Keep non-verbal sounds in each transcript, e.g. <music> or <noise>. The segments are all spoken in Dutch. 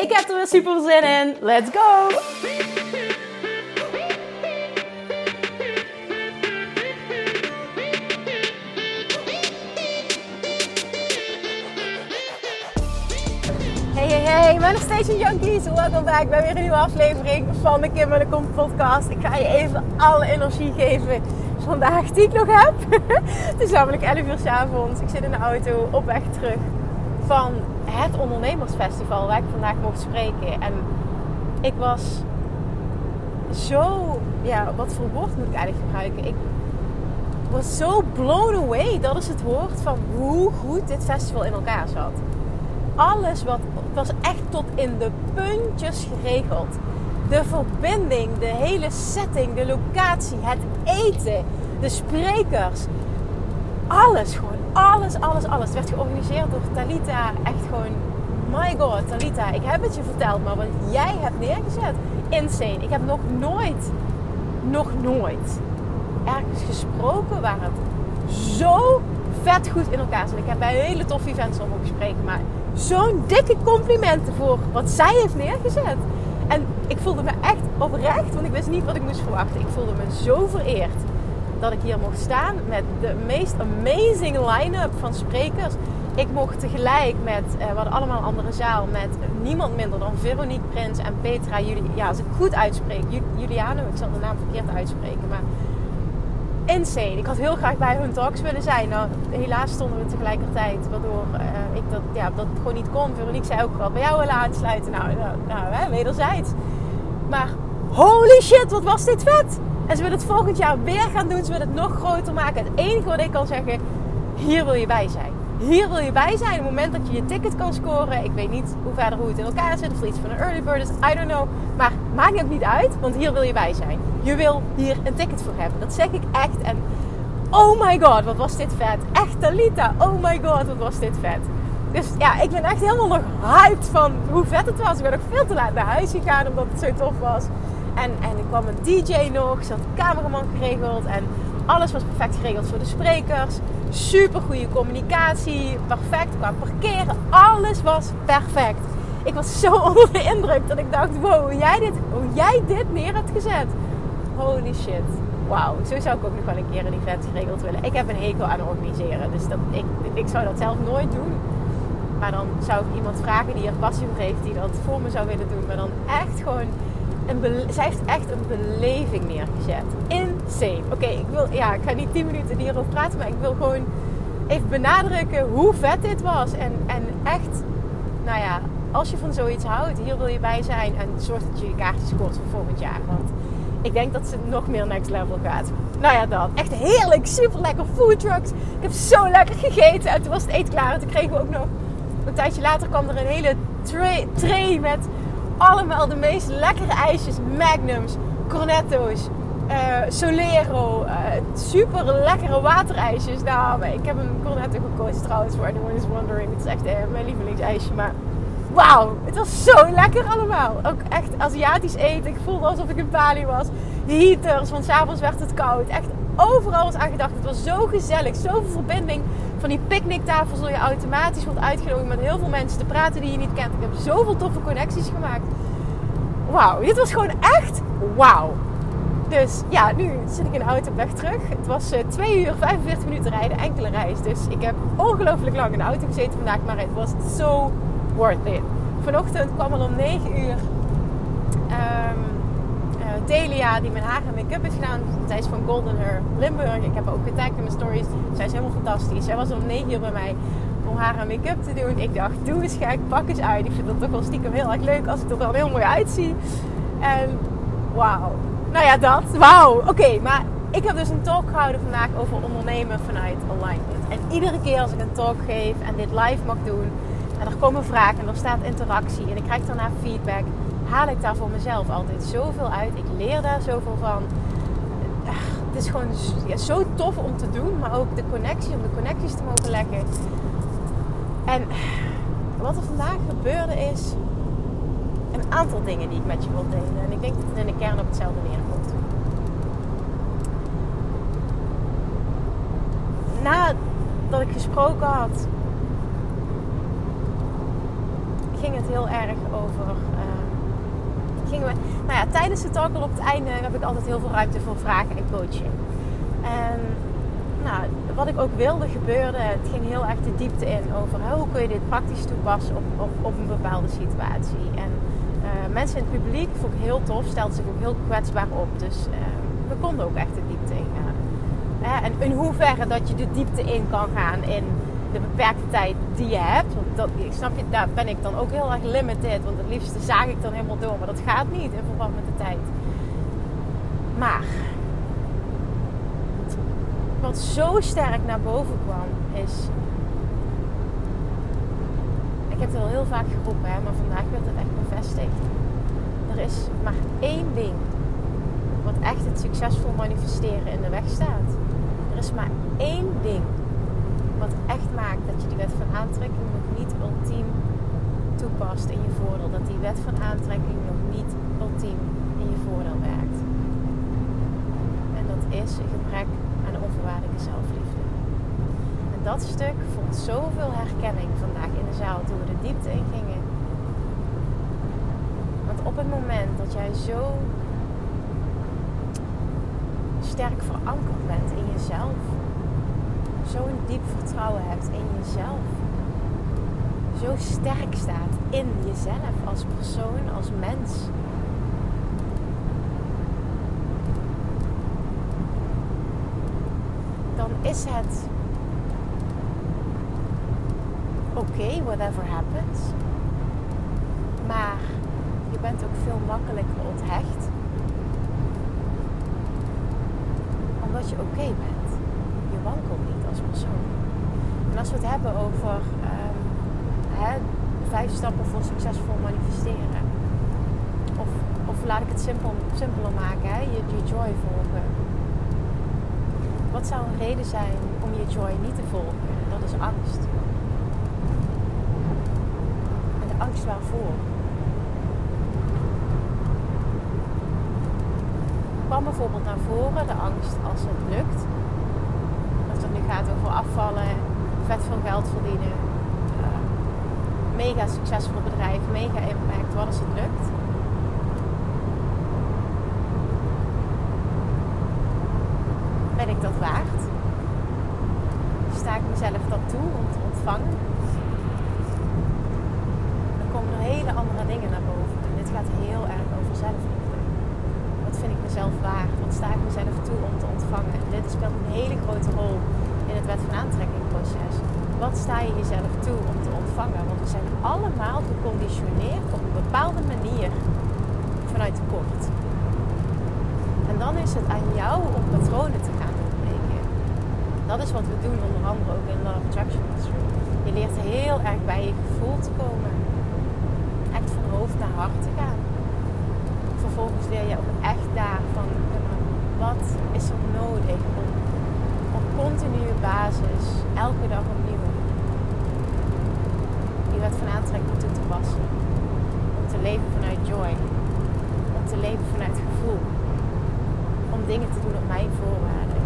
Ik heb er weer super zin in. Let's go! Hey, hey, hey, Manifestation Junkies. Welkom bij weer een nieuwe aflevering van de Kim de Kom podcast. Ik ga je even alle energie geven vandaag die ik nog heb. <laughs> Het is namelijk 11 uur s avonds. Ik zit in de auto op weg terug van het ondernemersfestival waar ik vandaag mocht spreken. En ik was zo, ja, wat voor woord moet ik eigenlijk gebruiken? Ik was zo blown away, dat is het woord, van hoe goed dit festival in elkaar zat. Alles wat, was echt tot in de puntjes geregeld. De verbinding, de hele setting, de locatie, het eten, de sprekers. Alles gewoon alles, alles, alles. Het werd georganiseerd door Talita. Echt gewoon, my god, Talita. Ik heb het je verteld, maar wat jij hebt neergezet, insane. Ik heb nog nooit, nog nooit ergens gesproken waar het zo vet goed in elkaar zit. Ik heb bij hele toffe events al mogen spreken, maar zo'n dikke complimenten voor wat zij heeft neergezet. En ik voelde me echt oprecht, want ik wist niet wat ik moest verwachten. Ik voelde me zo vereerd dat ik hier mocht staan met de meest amazing line-up van sprekers. Ik mocht tegelijk met, uh, we hadden allemaal een andere zaal, met niemand minder dan Veronique Prins en Petra Juli Ja, als ik goed uitspreek, Juliano, ik zal de naam verkeerd uitspreken, maar insane. Ik had heel graag bij hun talks willen zijn. Nou, helaas stonden we tegelijkertijd, waardoor uh, ik dat, ja, dat gewoon niet kon. Veronique zei ook wel bij jou willen aansluiten. Nou, nou, nou hè, wederzijds. Maar holy shit, wat was dit vet! En ze willen het volgend jaar weer gaan doen. Ze willen het nog groter maken. Het enige wat ik kan zeggen, hier wil je bij zijn. Hier wil je bij zijn. Op het moment dat je je ticket kan scoren. Ik weet niet hoe verder hoe het in elkaar zit. Of iets van een early bird is. I don't know. Maar maakt ook niet uit. Want hier wil je bij zijn. Je wil hier een ticket voor hebben. Dat zeg ik echt. En oh my god, wat was dit vet. Echt Talita. Oh my god, wat was dit vet. Dus ja, ik ben echt helemaal nog hyped van hoe vet het was. Ik ben ook veel te laat naar huis gegaan omdat het zo tof was. En, en er kwam een DJ nog, ze had een cameraman geregeld en alles was perfect geregeld voor de sprekers. Super goede communicatie, perfect qua parkeren. Alles was perfect. Ik was zo <laughs> onder de indruk dat ik dacht: wow, hoe jij dit, hoe jij dit neer hebt gezet. Holy shit. Wauw, zo zou ik ook nog wel een keer een event geregeld willen. Ik heb een hekel aan organiseren, dus dat, ik, ik zou dat zelf nooit doen. Maar dan zou ik iemand vragen die er passie voor heeft, die dat voor me zou willen doen. Maar dan echt gewoon een zij heeft echt een beleving neergezet. Insane. Oké, ik wil, ja, ik ga niet 10 minuten hierover praten, maar ik wil gewoon even benadrukken hoe vet dit was. En, en echt, nou ja, als je van zoiets houdt, hier wil je bij zijn. En zorg dat je je kaartjes scoort voor volgend jaar. Want ik denk dat ze nog meer next level gaat. Nou ja, dan. Echt heerlijk, super lekker food trucks. Ik heb zo lekker gegeten. En toen was het eten klaar. En toen kregen we ook nog, een tijdje later kwam er een hele tray, tray met allemaal de meest lekkere ijsjes. Magnums, Cornetto's, uh, Solero. Uh, super lekkere waterijsjes. Nou, ik heb een Cornetto gekozen trouwens voor Anyone is Wondering. Het is echt uh, mijn lievelingsijsje. Maar wauw, het was zo lekker allemaal. Ook echt Aziatisch eten. Ik voelde alsof ik in Bali was. Heaters, want s'avonds werd het koud. Echt overal was aan gedacht. Het was zo gezellig, zoveel verbinding. Van die picknicktafel zul je automatisch wordt uitgenodigd met heel veel mensen te praten die je niet kent. Ik heb zoveel toffe connecties gemaakt. Wauw, dit was gewoon echt wauw. Dus ja, nu zit ik in de auto op weg terug. Het was uh, eh, 2 uur 45 minuten rijden, enkele reis. Dus ik heb ongelooflijk lang in de auto gezeten vandaag, maar het was zo worth it. Vanochtend kwam er om 9 uur um, Delia, die mijn haar en make-up heeft gedaan. Zij is van Golden Hair Limburg. Ik heb ook getagd in mijn stories. Zij is helemaal fantastisch. Zij was om 9 uur bij mij om haar en make-up te doen. Ik dacht, doe eens gek, pak eens uit. Ik vind dat toch wel stiekem heel erg leuk als ik er dan heel mooi uitzie. En wauw. Nou ja, dat. Wauw. Oké, maar ik heb dus een talk gehouden vandaag over ondernemen vanuit alignment. En iedere keer als ik een talk geef en dit live mag doen, en er komen vragen en er staat interactie en ik krijg daarna feedback, haal ik daar voor mezelf altijd zoveel uit. Ik leer daar zoveel van. Het is gewoon ja, zo tof om te doen, maar ook de connectie, om de connecties te mogen leggen. En wat er vandaag gebeurde is een aantal dingen die ik met je wil delen. En ik denk dat het in de kern op hetzelfde neerkomt. Nadat ik gesproken had, ging het heel erg over. Nou ja, tijdens de talk al op het einde heb ik altijd heel veel ruimte voor vragen en coaching. En nou, wat ik ook wilde gebeurde, het ging heel erg de diepte in over hoe kun je dit praktisch toepassen op, op, op een bepaalde situatie. En uh, mensen in het publiek, vond ik heel tof, stelden zich ook heel kwetsbaar op. Dus uh, we konden ook echt de diepte in gaan. En in hoeverre dat je de diepte in kan gaan in de beperkte tijd die je hebt. Want dat, ik snap je, daar ben ik dan ook heel erg limited. Want het liefste zaag ik dan helemaal door. Maar dat gaat niet in verband met de tijd. Maar wat zo sterk naar boven kwam is. Ik heb het al heel vaak geroepen, hè, maar vandaag werd het echt bevestigd. Er is maar één ding wat echt het succesvol manifesteren in de weg staat. Er is maar één ding wat echt maakt dat je die wet van aantrekking nog niet ultiem toepast in je voordeel. Dat die wet van aantrekking nog niet ultiem in je voordeel werkt. En dat is een gebrek aan onvoorwaardelijke zelfliefde. En dat stuk vond zoveel herkenning vandaag in de zaal toen we de diepte in gingen. Want op het moment dat jij zo sterk verankerd bent in jezelf, zo'n diep vertrouwen hebt in jezelf, zo sterk staat in jezelf als persoon, als mens. Dan is het oké, whatever happens. Maar je bent ook veel makkelijker onthecht. Omdat je oké bent. Je wankelt niet als persoon. En we het hebben over um, hè, vijf stappen voor succesvol manifesteren. Of, of laat ik het simpel, simpeler maken, hè, je, je joy volgen. Wat zou een reden zijn om je joy niet te volgen? Dat is angst. En de angst waarvoor? kwam bijvoorbeeld naar voren de angst als het lukt. Als het nu gaat over afvallen, vet veel geld verdienen, uh, mega succesvol bedrijf, mega impact, wat als het lukt. Ben ik dat waard? Sta ik mezelf dat toe om te ontvangen? Dan komen er hele andere dingen naar boven. En dit gaat heel erg over zelfliefde vind ik mezelf waard? Wat sta ik mezelf toe om te ontvangen? En dit speelt een hele grote rol in het wet van aantrekking proces. Wat sta je jezelf toe om te ontvangen? Want we zijn allemaal geconditioneerd op een bepaalde manier vanuit tekort. En dan is het aan jou om patronen te gaan doorbreken. Dat is wat we doen onder andere ook in Love Attraction Mastery. Je leert heel erg bij je gevoel te komen. Echt van hoofd naar hart te gaan vervolgens leer je ook echt daarvan wat is er nodig om op continue basis elke dag opnieuw die wet van aantrekking toe te passen. Om te leven vanuit joy. Om te leven vanuit gevoel. Om dingen te doen op mijn voorwaarden.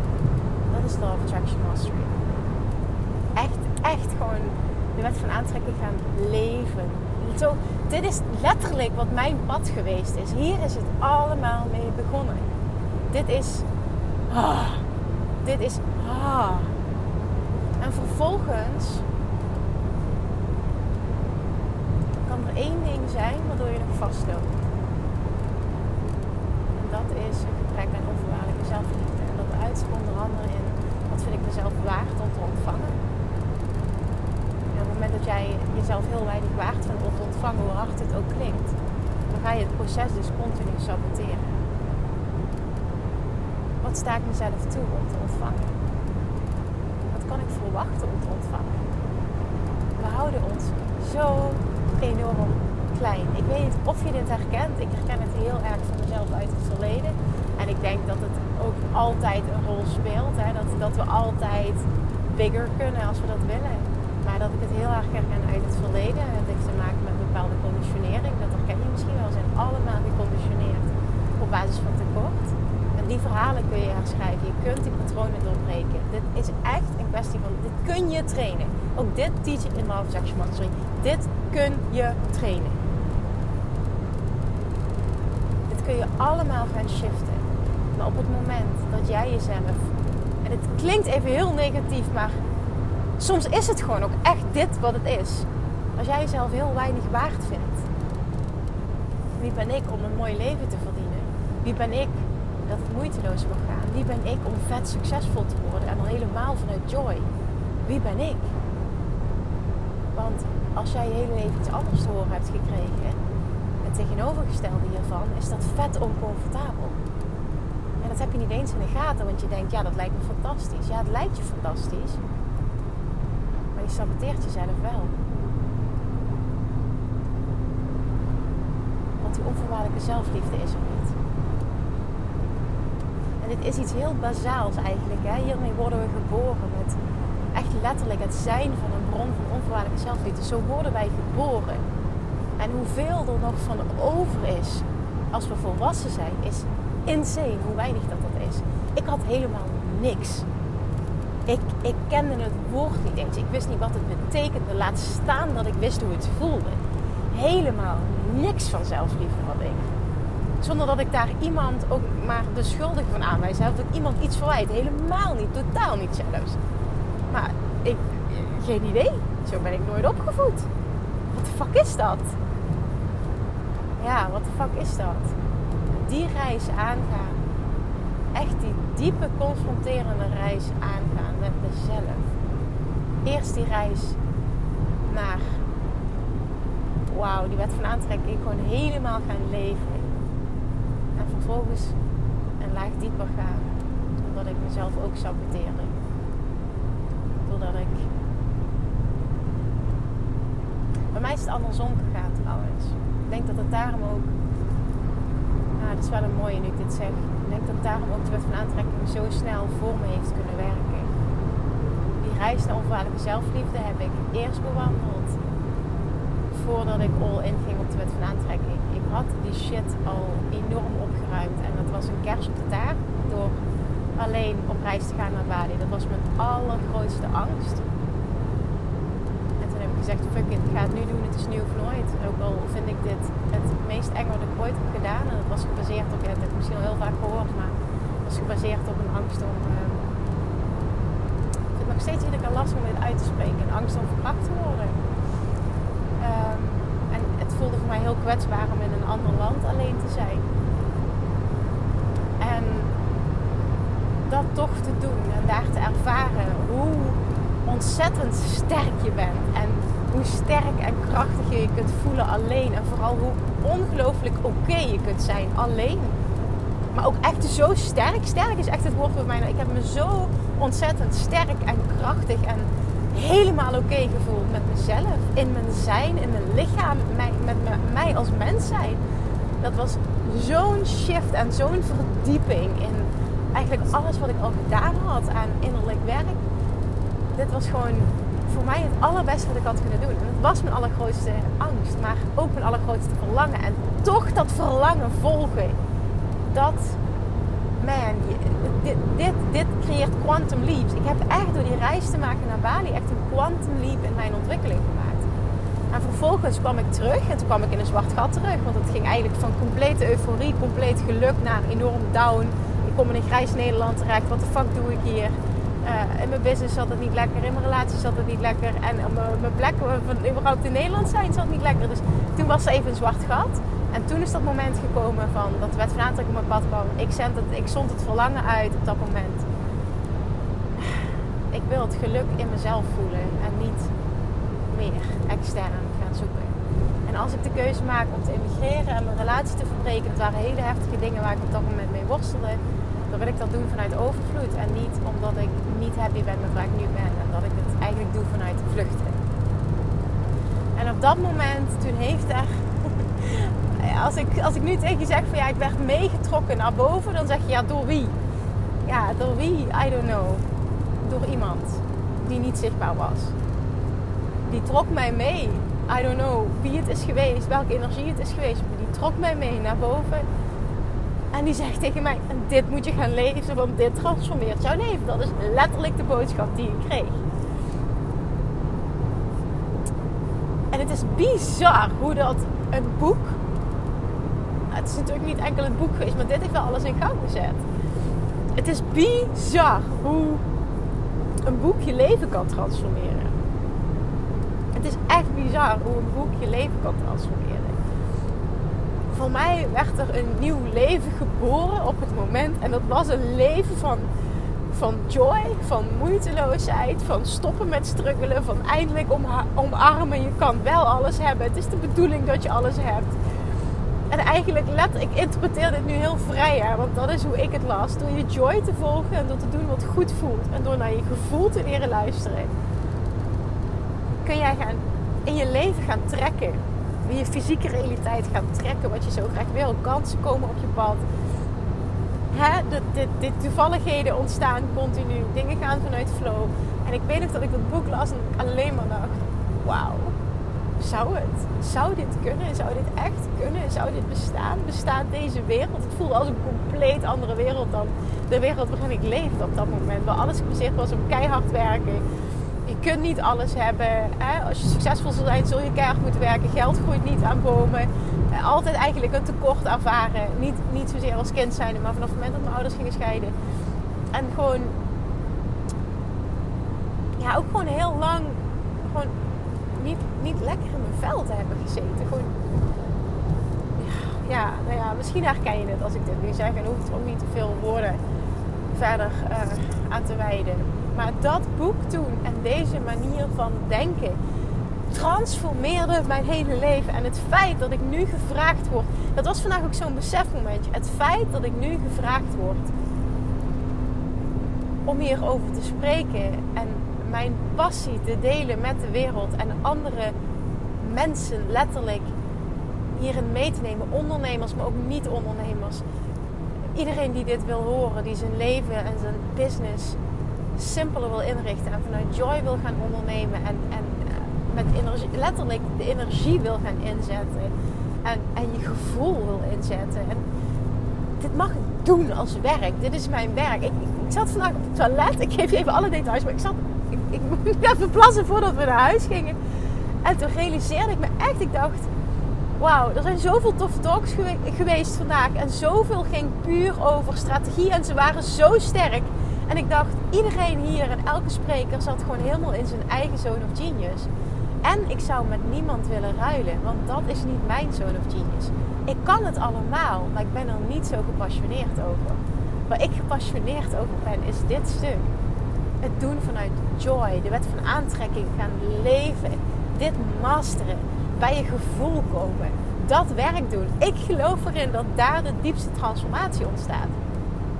Dat is Law of Attraction Mastery. Echt, echt gewoon de wet van aantrekking gaan leven. Zo, dit is letterlijk wat mijn pad geweest is. Hier is het allemaal mee begonnen. Dit is. Ah, dit is. Ah. En vervolgens kan er één ding zijn waardoor je nog vastloopt. En dat is een gebrek aan zelfliefde. En dat uitzicht onder andere in wat vind ik mezelf waard om te ontvangen moment dat jij jezelf heel weinig waard vindt om te ontvangen, hoe hard het ook klinkt, dan ga je het proces dus continu saboteren. Wat sta ik mezelf toe om te ontvangen? Wat kan ik verwachten om te ontvangen? We houden ons zo enorm klein. Ik weet niet of je dit herkent. Ik herken het heel erg van mezelf uit het verleden. En ik denk dat het ook altijd een rol speelt. Hè? Dat, dat we altijd bigger kunnen als we dat willen. Maar dat ik het heel erg herken uit het verleden. Het heeft te maken met bepaalde conditionering. Dat herken je misschien wel. We zijn allemaal geconditioneerd op basis van tekort. En die verhalen kun je herschrijven. Je kunt die patronen doorbreken. Dit is echt een kwestie van, dit kun je trainen. Ook dit teach in Love Section Mastery. Dit kun je trainen. Dit kun je allemaal gaan shiften. Op het moment dat jij jezelf, en het klinkt even heel negatief, maar soms is het gewoon ook echt dit wat het is. Als jij jezelf heel weinig waard vindt. Wie ben ik om een mooi leven te verdienen? Wie ben ik dat het moeiteloos mag gaan? Wie ben ik om vet succesvol te worden en dan helemaal vanuit joy? Wie ben ik? Want als jij je hele leven iets anders te horen hebt gekregen, het tegenovergestelde hiervan, is dat vet oncomfortabel. Dat heb je niet eens in de gaten, want je denkt, ja, dat lijkt me fantastisch. Ja, het lijkt je fantastisch. Maar je saboteert jezelf wel. Want die onvoorwaardelijke zelfliefde is er niet. En dit is iets heel bazaals eigenlijk. Hè? Hiermee worden we geboren met echt letterlijk het zijn van een bron van onvoorwaardelijke zelfliefde. Zo worden wij geboren. En hoeveel er nog van over is als we volwassen zijn, is insane hoe weinig dat dat is. Ik had helemaal niks. Ik, ik kende het woord niet eens. Ik wist niet wat het betekende. Laat staan dat ik wist hoe het voelde. Helemaal niks van zelfliefde had ik. Zonder dat ik daar iemand ook maar de schuldige van aanwijs. Of dat iemand iets verwijt. Helemaal niet. Totaal niet zelfs. Maar ik, geen idee. Zo ben ik nooit opgevoed. Wat de fuck is dat? Ja, wat de fuck is dat? Die reis aangaan. Echt die diepe confronterende reis aangaan met mezelf. Eerst die reis naar wauw, die wet van aantrekking gewoon helemaal gaan leven. En vervolgens een laag dieper gaan. Doordat ik mezelf ook saboteerde. Doordat ik... Bij mij is het andersom gegaan trouwens. Ik denk dat het daarom ook... Nou, dat is wel een mooie nu ik dit zeg. Ik denk dat daarom ook de wet van aantrekking zo snel voor me heeft kunnen werken. Die reis naar onvoorwaardelijke zelfliefde heb ik eerst bewandeld voordat ik all in ging op de wet van aantrekking. Ik had die shit al enorm opgeruimd. En dat was een kerst op de taart door alleen op reis te gaan naar Bali. Dat was mijn allergrootste angst. En toen heb ik gezegd, fuck it, ik ga het nu doen. Het is nu of nooit. Ook al vind ik dit het meest eng wat ik ooit heb gedaan. En dat was gebaseerd op, ja, dat ik misschien al heel vaak gehoord, maar het was gebaseerd op een angst om... Uh, ik vind nog steeds iedere keer lastig om dit uit te spreken. Een angst om verkracht te worden. Um, en het voelde voor mij heel kwetsbaar om in een ander land alleen te zijn. En dat toch te doen en daar te ervaren hoe ontzettend sterk je bent. En hoe sterk en krachtig je je kunt voelen alleen. En vooral hoe ongelooflijk oké je kunt zijn alleen. Maar ook echt zo sterk. Sterk is echt het woord voor mij. Ik heb me zo ontzettend sterk en krachtig en helemaal oké gevoeld met mezelf. In mijn zijn, in mijn lichaam, met mij, met mij als mens zijn. Dat was zo'n shift en zo'n verdieping in eigenlijk alles wat ik al gedaan had aan innerlijk werk. Dit was gewoon voor mij het allerbeste wat ik had kunnen doen. En het was mijn allergrootste angst, maar ook mijn allergrootste verlangen. En toch dat verlangen volgen. Dat, man, dit, dit, dit creëert quantum leaps. Ik heb echt door die reis te maken naar Bali echt een quantum leap in mijn ontwikkeling gemaakt. En vervolgens kwam ik terug en toen kwam ik in een zwart gat terug. Want het ging eigenlijk van complete euforie, compleet geluk naar enorm down. Ik kom in een grijs Nederland terecht. Wat de fuck doe ik hier? Uh, in mijn business zat het niet lekker, in mijn relatie zat het niet lekker. En op mijn plek van überhaupt in Nederland zijn zat het niet lekker. Dus toen was er even een zwart gat. En toen is dat moment gekomen van dat de wet van aantrekking op mijn pad kwam. Ik, zend het, ik zond het verlangen uit op dat moment. Ik wil het geluk in mezelf voelen en niet meer extern gaan zoeken. En als ik de keuze maak om te emigreren en mijn relatie te verbreken, dat waren hele heftige dingen waar ik op dat moment mee worstelde, dan wil ik dat doen vanuit overvloed en niet omdat ik niet happy ben met waar ik nu ben en dat ik het eigenlijk doe vanuit vluchten. En op dat moment, toen heeft er... <laughs> Als ik, als ik nu tegen je zeg van ja, ik werd meegetrokken naar boven, dan zeg je ja, door wie? Ja, door wie? I don't know. Door iemand die niet zichtbaar was. Die trok mij mee. I don't know wie het is geweest, welke energie het is geweest. Maar die trok mij mee naar boven. En die zegt tegen mij: Dit moet je gaan lezen, want dit transformeert jouw leven. Dat is letterlijk de boodschap die ik kreeg. En het is bizar hoe dat een boek. Het is natuurlijk niet enkel het boek geweest, maar dit heeft wel alles in gang gezet. Het is bizar hoe een boek je leven kan transformeren. Het is echt bizar hoe een boek je leven kan transformeren. Voor mij werd er een nieuw leven geboren op het moment. En dat was een leven van, van joy, van moeiteloosheid, van stoppen met struggelen, van eindelijk omarmen. Je kan wel alles hebben. Het is de bedoeling dat je alles hebt. En eigenlijk, let, ik interpreteer dit nu heel vrij, want dat is hoe ik het las. Door je joy te volgen en door te doen wat goed voelt. En door naar je gevoel te leren luisteren. Kun jij gaan, in je leven gaan trekken. Je fysieke realiteit gaan trekken wat je zo graag wil. Kansen komen op je pad. Hè, de, de, de toevalligheden ontstaan continu. Dingen gaan vanuit flow. En ik weet nog dat ik dat boek las en alleen maar dacht... Wauw zou het? Zou dit kunnen? Zou dit echt kunnen? Zou dit bestaan? Bestaat deze wereld? Het voelde als een compleet andere wereld dan de wereld waarin ik leefde op dat moment. Waar alles gebaseerd was op keihard werken. Kunt niet alles hebben. Hè? Als je succesvol wil zijn, zul je keihard moeten werken. Geld groeit niet aan bomen. Eh, altijd eigenlijk een tekort ervaren. Niet, niet zozeer als kind zijn, maar vanaf het moment dat mijn ouders gingen scheiden. En gewoon... Ja, ook gewoon heel lang... Gewoon niet, niet lekker in mijn vel te hebben gezeten. Gewoon, ja, nou ja, misschien herken je het als ik dit nu zeg. En hoeft er ook niet te veel woorden verder uh, aan te wijden. Maar dat boek toen en deze manier van denken transformeerde mijn hele leven. En het feit dat ik nu gevraagd word, dat was vandaag ook zo'n besefmomentje. Het feit dat ik nu gevraagd word om hierover te spreken en mijn passie te delen met de wereld en andere mensen letterlijk hierin mee te nemen. Ondernemers, maar ook niet-ondernemers. Iedereen die dit wil horen, die zijn leven en zijn business simpeler wil inrichten en vanuit joy wil gaan ondernemen en, en eh, met energie, letterlijk de energie wil gaan inzetten en, en je gevoel wil inzetten. En dit mag ik doen als werk. Dit is mijn werk. Ik, zat vandaag op het toilet. Ik geef je even alle details, maar ik zat ik <laughs> moet even plassen voordat we naar huis gingen. En toen realiseerde ik me echt, ik dacht, wauw, er zijn zoveel toffe talks geweest vandaag. En zoveel ging puur over strategie en ze waren zo sterk. En ik dacht, iedereen hier en elke spreker zat gewoon helemaal in zijn eigen zone of genius. En ik zou met niemand willen ruilen, want dat is niet mijn zone of genius. Ik kan het allemaal, maar ik ben er niet zo gepassioneerd over. Waar ik gepassioneerd over ben, is dit stuk het doen vanuit joy, de wet van aantrekking gaan leven, dit masteren, bij je gevoel komen, dat werk doen. Ik geloof erin dat daar de diepste transformatie ontstaat.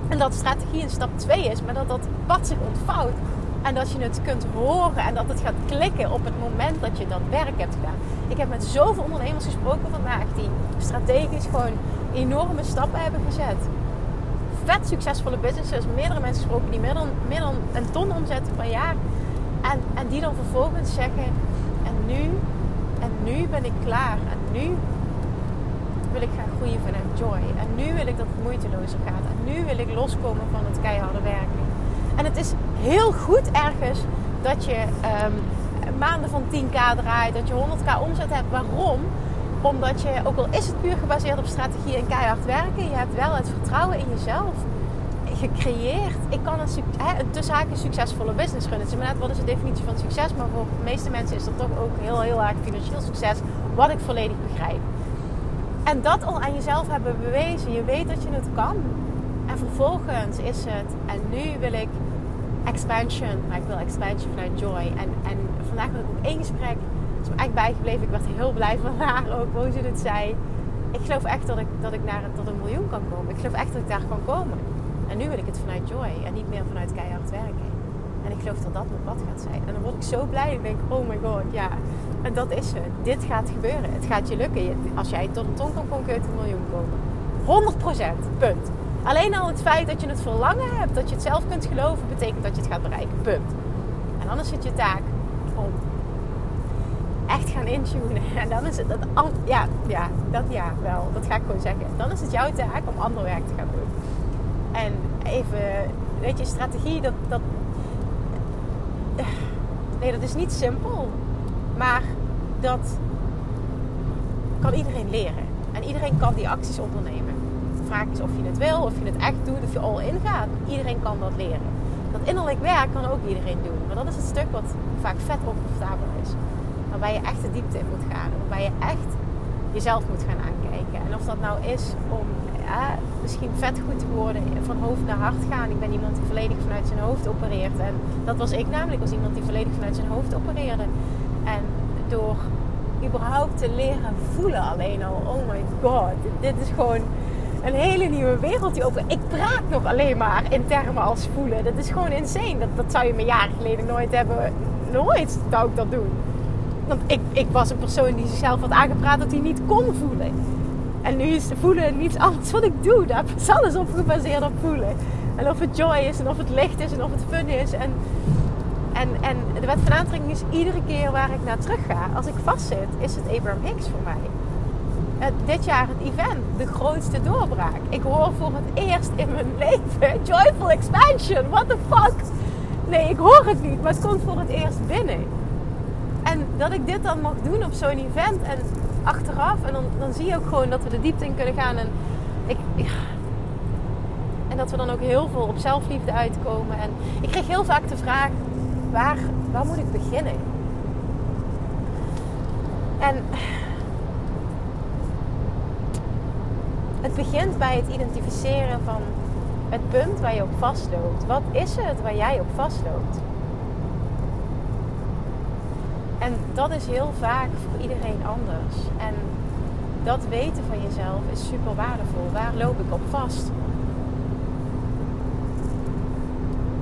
En dat strategie een stap 2 is, maar dat dat pad zich ontvouwt. En dat je het kunt horen en dat het gaat klikken op het moment dat je dat werk hebt gedaan. Ik heb met zoveel ondernemers gesproken vandaag die strategisch gewoon enorme stappen hebben gezet vet succesvolle businesses, meerdere mensen gesproken die meer dan een ton omzetten per jaar. En, en die dan vervolgens zeggen, en nu, en nu ben ik klaar. En nu wil ik gaan groeien vanuit joy. En nu wil ik dat het moeitelozer gaat. En nu wil ik loskomen van het keiharde werken. En het is heel goed ergens dat je um, maanden van 10k draait, dat je 100k omzet hebt. Waarom? Omdat je, ook al is het puur gebaseerd op strategie en keihard werken, je hebt wel het vertrouwen in jezelf gecreëerd. Ik kan een, hè, een succesvolle business runnen. Het is net wat is de definitie van succes, maar voor de meeste mensen is dat toch ook heel, heel erg financieel succes, wat ik volledig begrijp. En dat al aan jezelf hebben bewezen. Je weet dat je het kan. En vervolgens is het, en nu wil ik expansion, maar ik wil expansion vanuit joy. En, en vandaag had ik ook één gesprek is me echt bijgebleven. Ik werd heel blij van haar ook, hoe ze het zei. Ik geloof echt dat ik, dat ik naar tot een miljoen kan komen. Ik geloof echt dat ik daar kan komen. En nu wil ik het vanuit joy en niet meer vanuit keihard werken. En geloof dat dat mijn pad gaat zijn. En dan word ik zo blij. Ik denk, oh my god, ja. En dat is het. Dit gaat gebeuren. Het gaat je lukken. Als jij tot een ton kan kun je een miljoen komen. 100%. Punt. Alleen al het feit dat je het verlangen hebt, dat je het zelf kunt geloven, betekent dat je het gaat bereiken. Punt. En dan is het je taak om echt gaan intunen. <laughs> En dan is het, dat, ja, ja, dat ja, wel. Dat ga ik gewoon zeggen. Dan is het jouw taak om ander werk te gaan doen. En even, weet je, strategie, dat, dat, nee, dat is niet simpel. Maar dat kan iedereen leren. En iedereen kan die acties ondernemen. De vraag is of je het wil, of je het echt doet, of je al in gaat. Iedereen kan dat leren. Dat innerlijk werk kan ook iedereen doen. Maar dat is het stuk wat vaak vet oncomfortabel is. Waarbij je echt de diepte in moet gaan. Waarbij je echt jezelf moet gaan aankijken. En of dat nou is om ja, misschien vet goed te worden, van hoofd naar hart gaan. Ik ben iemand die volledig vanuit zijn hoofd opereert. En dat was ik namelijk. Was iemand die volledig vanuit zijn hoofd opereerde. En door überhaupt te leren voelen alleen al. Oh my god, dit is gewoon een hele nieuwe wereld die open. Ik praat nog alleen maar in termen als voelen. Dat is gewoon insane. Dat, dat zou je me jaren geleden nooit hebben. Nooit zou ik dat doen. Want ik, ik was een persoon die zichzelf had aangepraat dat hij niet kon voelen. En nu is voelen niets anders wat ik doe. Daar is alles op gebaseerd op voelen. En of het joy is en of het licht is en of het fun is. En, en, en de wet van aantrekking is iedere keer waar ik naar terug ga. Als ik vastzit, is het Abraham Hicks voor mij. dit jaar het event, de grootste doorbraak. Ik hoor voor het eerst in mijn <laughs> leven Joyful Expansion. What the fuck? Nee, ik hoor het niet, maar het komt voor het eerst binnen. En dat ik dit dan mag doen op zo'n event en achteraf. En dan, dan zie je ook gewoon dat we de diepte in kunnen gaan. En, ik, en dat we dan ook heel veel op zelfliefde uitkomen. En ik kreeg heel vaak de vraag, waar, waar moet ik beginnen? En het begint bij het identificeren van het punt waar je op vastloopt. Wat is het waar jij op vastloopt? En dat is heel vaak voor iedereen anders. En dat weten van jezelf is super waardevol. Waar loop ik op vast?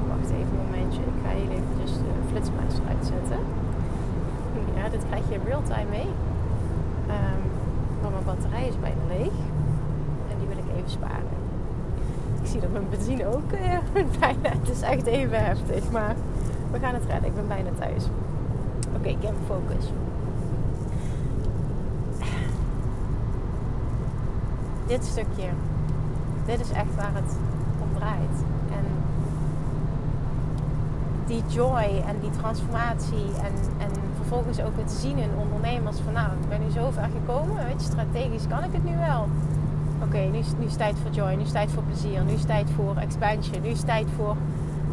Wacht even een momentje. Ik ga hier eventjes de flitsmeister uitzetten. Ja, dit krijg je in real time mee. Um, want mijn batterij is bijna leeg. En die wil ik even sparen. Ik zie dat mijn benzine ook uh, <laughs> bijna... Het is echt even heftig. Maar we gaan het redden. Ik ben bijna thuis. Oké, ik heb focus. Dit stukje, dit is echt waar het om draait. En die joy en die transformatie en, en vervolgens ook het zien in ondernemers van nou, ik ben nu zo ver gekomen, weet je, strategisch kan ik het nu wel. Oké, nu, is, nu is tijd voor joy, nu is tijd voor plezier, nu is tijd voor expansion, nu is tijd voor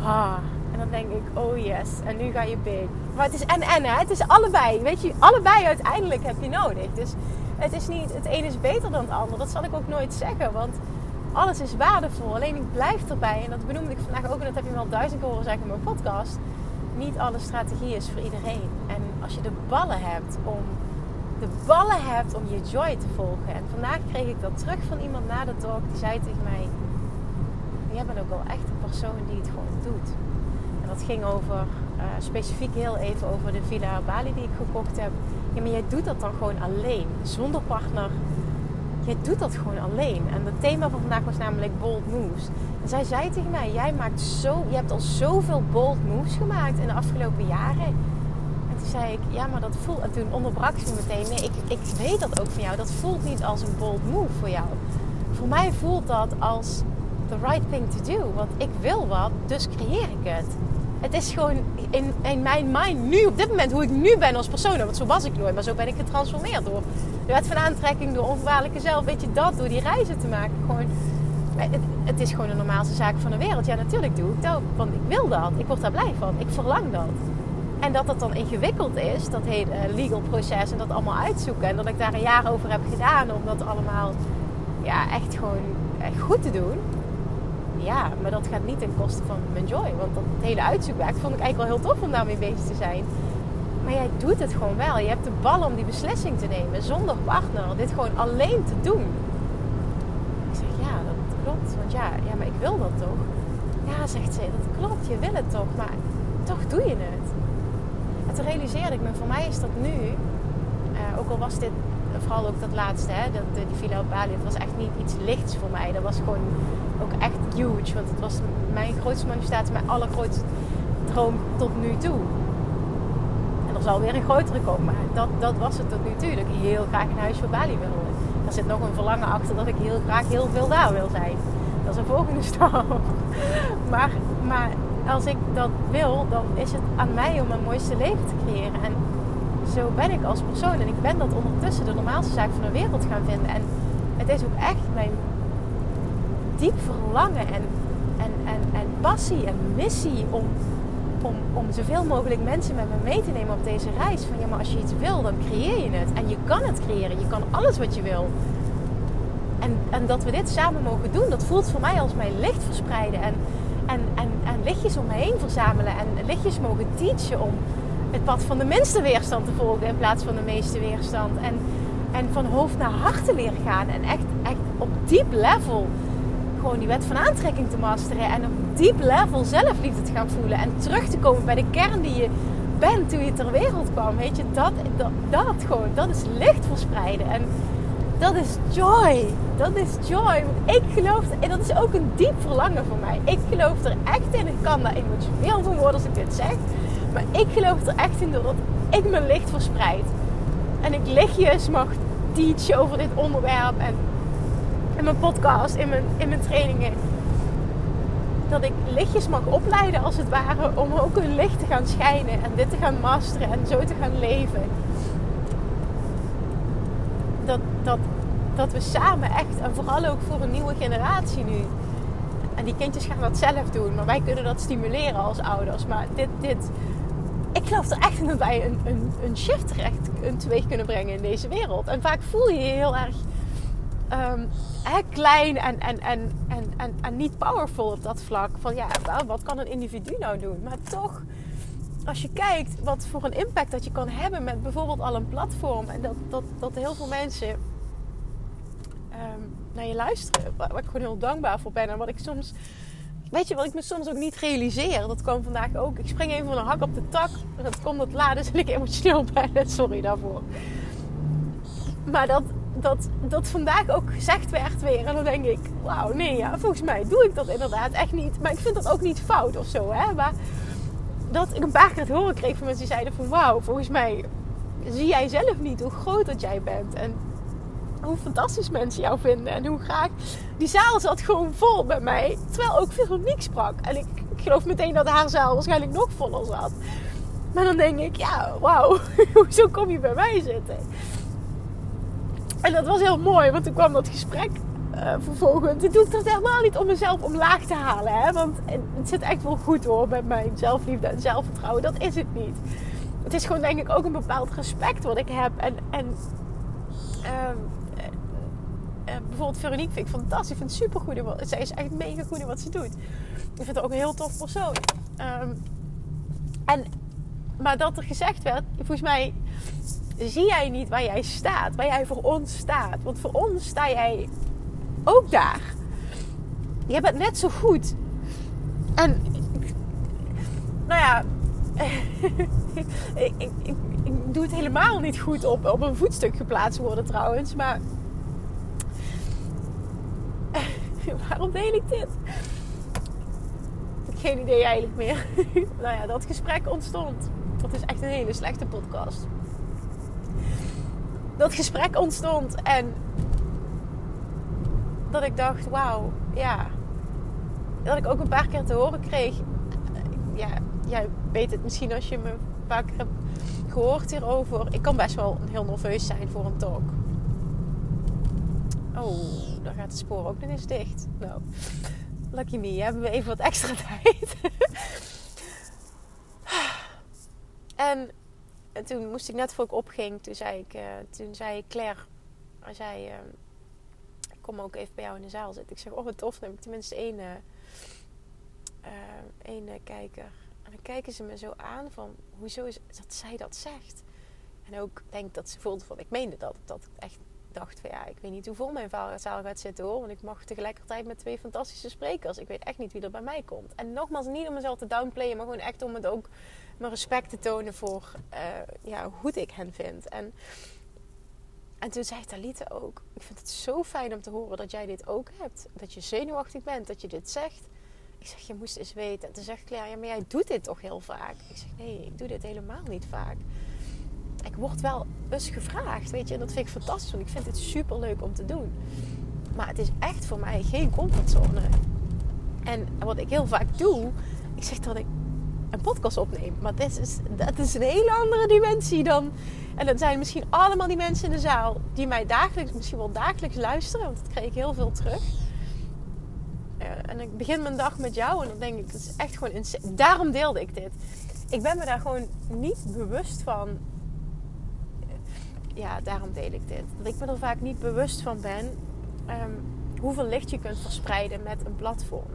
ah, dan denk ik, oh yes, en nu ga je big. Maar het is en en, hè? het is allebei. Weet je, allebei uiteindelijk heb je nodig. Dus het is niet, het een is beter dan het ander. Dat zal ik ook nooit zeggen, want alles is waardevol. Alleen ik blijf erbij, en dat benoemde ik vandaag ook, en dat heb je wel duizend keer horen zeggen in mijn podcast. Niet alle strategie is voor iedereen. En als je de ballen hebt om de ballen hebt om je joy te volgen. En vandaag kreeg ik dat terug van iemand na de talk. Die zei tegen mij: Jij bent ook wel echt een persoon die het gewoon doet dat ging over, uh, specifiek heel even over de Villa Bali die ik gekocht heb. Ja, maar jij doet dat dan gewoon alleen, zonder partner. Jij doet dat gewoon alleen. En het thema van vandaag was namelijk bold moves. En zij zei tegen mij, jij maakt zo, je hebt al zoveel bold moves gemaakt in de afgelopen jaren. En toen zei ik, ja, maar dat voelt... En toen onderbrak ze meteen, nee, ik, ik weet dat ook van jou. Dat voelt niet als een bold move voor jou. Voor mij voelt dat als the right thing to do. Want ik wil wat, dus creëer ik het het is gewoon in, in mijn mind nu, op dit moment, hoe ik nu ben als persoon. Want zo was ik nooit, maar zo ben ik getransformeerd door de wet van aantrekking, door onvoorwaardelijke zelf. Weet je dat, door die reizen te maken. Gewoon, het, het, is gewoon de normaalste zaak van de wereld. Ja, natuurlijk doe ik dat, want ik wil dat. Ik word daar blij van. Ik verlang dat. En dat dat dan ingewikkeld is, dat hele legal proces en dat allemaal uitzoeken. En dat ik daar een jaar over heb gedaan om dat allemaal ja, echt gewoon echt goed te doen ja, maar dat gaat niet ten koste van mijn joy. Want dat hele uitzoekwerk vond ik eigenlijk wel heel tof om daarmee bezig te zijn. Maar jij doet het gewoon wel. Je hebt de bal om die beslissing te nemen zonder partner. Dit gewoon alleen te doen. Ik zeg, ja, dat klopt. Want ja, ja maar ik wil dat toch? Ja, zegt ze, dat klopt. Je wil het toch. Maar toch doe je het. En toen realiseerde ik me, voor mij is dat nu, uh, ook al was dit vooral ook dat laatste, hè, dat, die villa op Bali, het was echt niet iets lichts voor mij. Dat was gewoon ook echt huge, want het was mijn grootste manifestatie, mijn allergrootste droom tot nu toe. En er zal weer een grotere komen, maar dat, dat was het tot nu toe. Dat ik heel graag een huis voor Bali wilde. Er zit nog een verlangen achter dat ik heel graag heel veel daar wil zijn. Dat is een volgende <laughs> stap. Maar, maar als ik dat wil, dan is het aan mij om mijn mooiste leven te creëren. En zo ben ik als persoon. En ik ben dat ondertussen de normaalste zaak van de wereld gaan vinden. En het is ook echt mijn diep verlangen en, en, en, en passie en missie om, om, om zoveel mogelijk mensen met me mee te nemen op deze reis. Van ja, maar als je iets wil, dan creëer je het. En je kan het creëren. Je kan alles wat je wil. En, en dat we dit samen mogen doen, dat voelt voor mij als mijn licht verspreiden. En, en, en, en lichtjes om me heen verzamelen. En lichtjes mogen teachen om het pad van de minste weerstand te volgen in plaats van de meeste weerstand. En, en van hoofd naar hart te leren gaan. En echt, echt op diep level gewoon die wet van aantrekking te masteren. En op diep level zelfliefde te gaan voelen. En terug te komen bij de kern die je bent toen je ter wereld kwam. Weet je, dat, dat, dat gewoon, dat is licht verspreiden. En dat is joy. Dat is joy. Want ik geloof, en dat is ook een diep verlangen voor mij. Ik geloof er echt in. Ik kan daar emotioneel van worden als ik dit zeg. Maar ik geloof er echt in doordat ik mijn licht verspreid. En ik lichtjes mag teachen over dit onderwerp. En in mijn podcast, in mijn, in mijn trainingen. Dat ik lichtjes mag opleiden als het ware. Om ook hun licht te gaan schijnen. En dit te gaan masteren. En zo te gaan leven. Dat, dat, dat we samen echt. En vooral ook voor een nieuwe generatie nu. En die kindjes gaan dat zelf doen. Maar wij kunnen dat stimuleren als ouders. Maar dit, dit, ik geloof er echt in dat wij een, een, een shift terecht een teweeg kunnen brengen in deze wereld. En vaak voel je je heel erg um, klein en, en, en, en, en, en niet powerful op dat vlak. Van ja, wat kan een individu nou doen? Maar toch, als je kijkt wat voor een impact dat je kan hebben met bijvoorbeeld al een platform. En dat, dat, dat heel veel mensen um, naar je luisteren. Waar, waar ik gewoon heel dankbaar voor ben. En wat ik soms Weet je wat ik me soms ook niet realiseer? Dat kwam vandaag ook. Ik spring even van een hak op de tak. Dat komt dat laden, <laughs> dus ik emotioneel ben. Sorry daarvoor. Maar dat, dat, dat vandaag ook gezegd werd weer. En dan denk ik, wauw, nee, ja, volgens mij doe ik dat inderdaad echt niet. Maar ik vind dat ook niet fout of zo, hè. Maar dat ik een paar keer het horen kreeg van mensen die zeiden van... Wauw, volgens mij zie jij zelf niet hoe groot dat jij bent. En hoe fantastisch mensen jou vinden. En hoe graag. Die zaal zat gewoon vol bij mij. Terwijl ook Veronique sprak. En ik, ik geloof meteen dat haar zaal waarschijnlijk nog voller zat. Maar dan denk ik, ja, wauw. <laughs> Hoezo kom je bij mij zitten? En dat was heel mooi, want toen kwam dat gesprek uh, vervolgens. Toen doe ik dat helemaal niet om mezelf omlaag te halen. Hè? Want het zit echt wel goed hoor met mijn zelfliefde en zelfvertrouwen. Dat is het niet. Het is gewoon denk ik ook een bepaald respect wat ik heb. En, en ehm, uh, bijvoorbeeld Veronique vind ik fantastisch. Ik vind het super goed. Zij is echt mega goed in wat ze doet. Ik vind haar ook een heel tof persoon. Um, en, maar dat er gezegd werd, volgens mij zie jij niet waar jij staat. Waar jij voor ons staat. Want voor ons sta jij ook daar. Je bent net zo goed. En, nou ja, <laughs> ik, ik, doe het helemaal niet goed op, op een voetstuk geplaatst worden trouwens. Maar <laughs> waarom deel ik dit? Ik heb geen idee eigenlijk meer. <laughs> nou ja, dat gesprek ontstond. Dat is echt een hele slechte podcast. Dat gesprek ontstond en dat ik dacht, wauw, ja. Dat ik ook een paar keer te horen kreeg. Ja, jij weet het misschien als je me een paar keer hebt gehoord hierover. Ik kan best wel heel nerveus zijn voor een talk. Oh dan gaat het spoor ook nog eens dicht. Nou, lucky me, hebben we even wat extra <laughs> tijd. en, en, toen moest ik net voor ik opging, toen zei ik, uh, toen zei Claire, zei, uh, ik kom ook even bij jou in de zaal zitten. Ik zeg, oh wat tof, dan heb ik tenminste één, uh, één kijker. En dan kijken ze me zo aan van, hoezo is dat zij dat zegt. En ook denk dat ze voelt van, ik meende dat, dat het echt dacht van ja, ik weet niet hoe vol mijn zaal gaat zitten hoor. Want ik mag tegelijkertijd met twee fantastische sprekers. Ik weet echt niet wie er bij mij komt. En nogmaals, niet om mezelf te downplayen, maar gewoon echt om het ook mijn respect te tonen voor uh, ja, hoe ik hen vind. En, en toen zei Talita ook: Ik vind het zo fijn om te horen dat jij dit ook hebt. Dat je zenuwachtig bent, dat je dit zegt. Ik zeg, je moest eens weten. En toen zegt Claire, ja, maar jij doet dit toch heel vaak? Ik zeg, nee, ik doe dit helemaal niet vaak. Ik word wel eens gevraagd, weet je. En dat vind ik fantastisch, ik vind het super leuk om te doen. Maar het is echt voor mij geen comfortzone. En wat ik heel vaak doe, ik zeg dat ik een podcast opneem. Maar dit is, dat is een hele andere dimensie dan... En dat zijn misschien allemaal die mensen in de zaal die mij dagelijks, misschien wel dagelijks luisteren. Want dat kreeg ik heel veel terug en ik begin mijn dag met jou en dan denk ik, het is echt gewoon... Daarom deelde ik dit. Ik ben me daar gewoon niet bewust van. Ja, daarom deel ik dit. Dat ik me er vaak niet bewust van ben um, hoeveel licht je kunt verspreiden met een platform.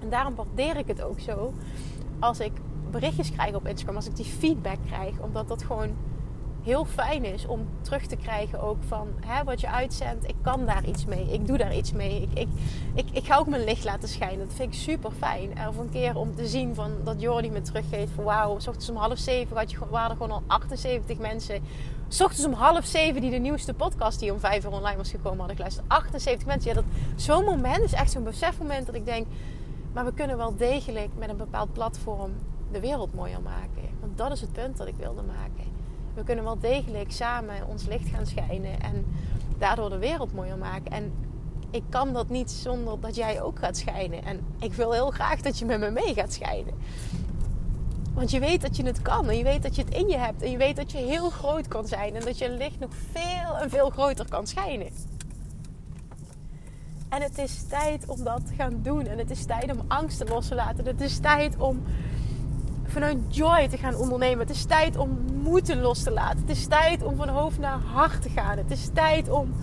En daarom waardeer ik het ook zo als ik berichtjes krijg op Instagram, als ik die feedback krijg, omdat dat gewoon heel fijn is om terug te krijgen ook van hè, wat je uitzendt. Ik kan daar iets mee. Ik doe daar iets mee. Ik, ik, ik, ik ga ook mijn licht laten schijnen. Dat vind ik super fijn. Of een keer om te zien van, dat Jordi me teruggeeft van wauw, ochtends om half zeven had je, waren er gewoon al 78 mensen. S ochtends om half zeven die de nieuwste podcast die om vijf uur online was gekomen hadden geluisterd. 78 mensen. Ja, dat, zo'n moment is echt zo'n besefmoment dat ik denk, maar we kunnen wel degelijk met een bepaald platform de wereld mooier maken. Want dat is het punt dat ik wilde maken we kunnen wel degelijk samen ons licht gaan schijnen en daardoor de wereld mooier maken. En ik kan dat niet zonder dat jij ook gaat schijnen. En ik wil heel graag dat je met me mee gaat schijnen. Want je weet dat je het kan en je weet dat je het in je hebt en je weet dat je heel groot kan zijn en dat je licht nog veel en veel groter kan schijnen. En het is tijd om dat te gaan doen. En het is tijd om angsten los te laten. Het is tijd om vanuit joy te gaan ondernemen. Het is tijd om moeten los te laten. Het is tijd om van hoofd naar hart te gaan. Het is tijd om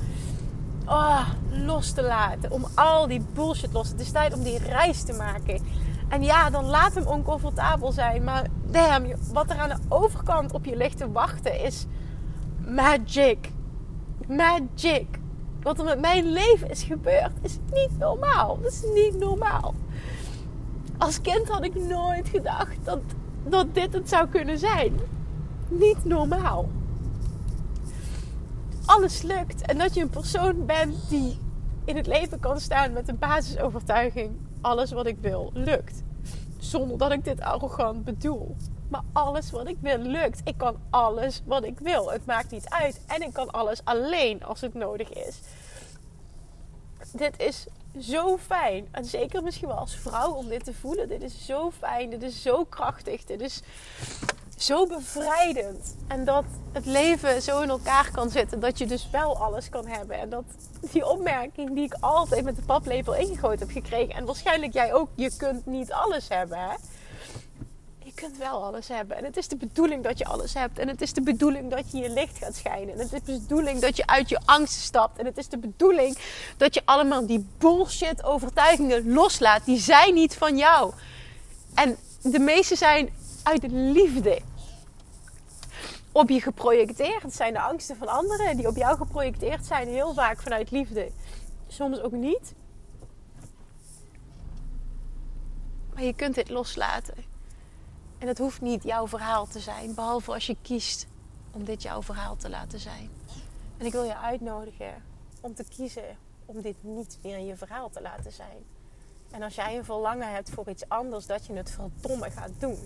oh, los te laten. Om al die bullshit los. Het is tijd om die reis te maken. En ja, dan laat hem oncomfortabel zijn. Maar damn, wat er aan de overkant op je ligt te wachten is magic. Magic. Wat er met mijn leven is gebeurd is niet normaal. Dat is niet normaal. Als kind had ik nooit gedacht dat dat dit het zou kunnen zijn. Niet normaal. Alles lukt en dat je een persoon bent die in het leven kan staan met een basisovertuiging: alles wat ik wil lukt. Zonder dat ik dit arrogant bedoel. Maar alles wat ik wil lukt. Ik kan alles wat ik wil. Het maakt niet uit. En ik kan alles alleen als het nodig is. Dit is zo fijn. En zeker misschien wel als vrouw om dit te voelen. Dit is zo fijn. Dit is zo krachtig. Dit is zo bevrijdend. En dat het leven zo in elkaar kan zitten. Dat je dus wel alles kan hebben. En dat die opmerking die ik altijd met de paplepel ingegooid heb gekregen. En waarschijnlijk jij ook. Je kunt niet alles hebben. Hè? Je kunt wel alles hebben. En het is de bedoeling dat je alles hebt. En het is de bedoeling dat je je licht gaat schijnen. En het is de bedoeling dat je uit je angst stapt. En het is de bedoeling dat je allemaal die bullshit overtuigingen loslaat. Die zijn niet van jou. En de meeste zijn uit liefde op je geprojecteerd. Het zijn de angsten van anderen die op jou geprojecteerd zijn. Heel vaak vanuit liefde. Soms ook niet. Maar je kunt dit loslaten. En het hoeft niet jouw verhaal te zijn, behalve als je kiest om dit jouw verhaal te laten zijn. En ik wil je uitnodigen om te kiezen om dit niet meer je verhaal te laten zijn. En als jij een verlangen hebt voor iets anders, dat je het verdomme gaat doen.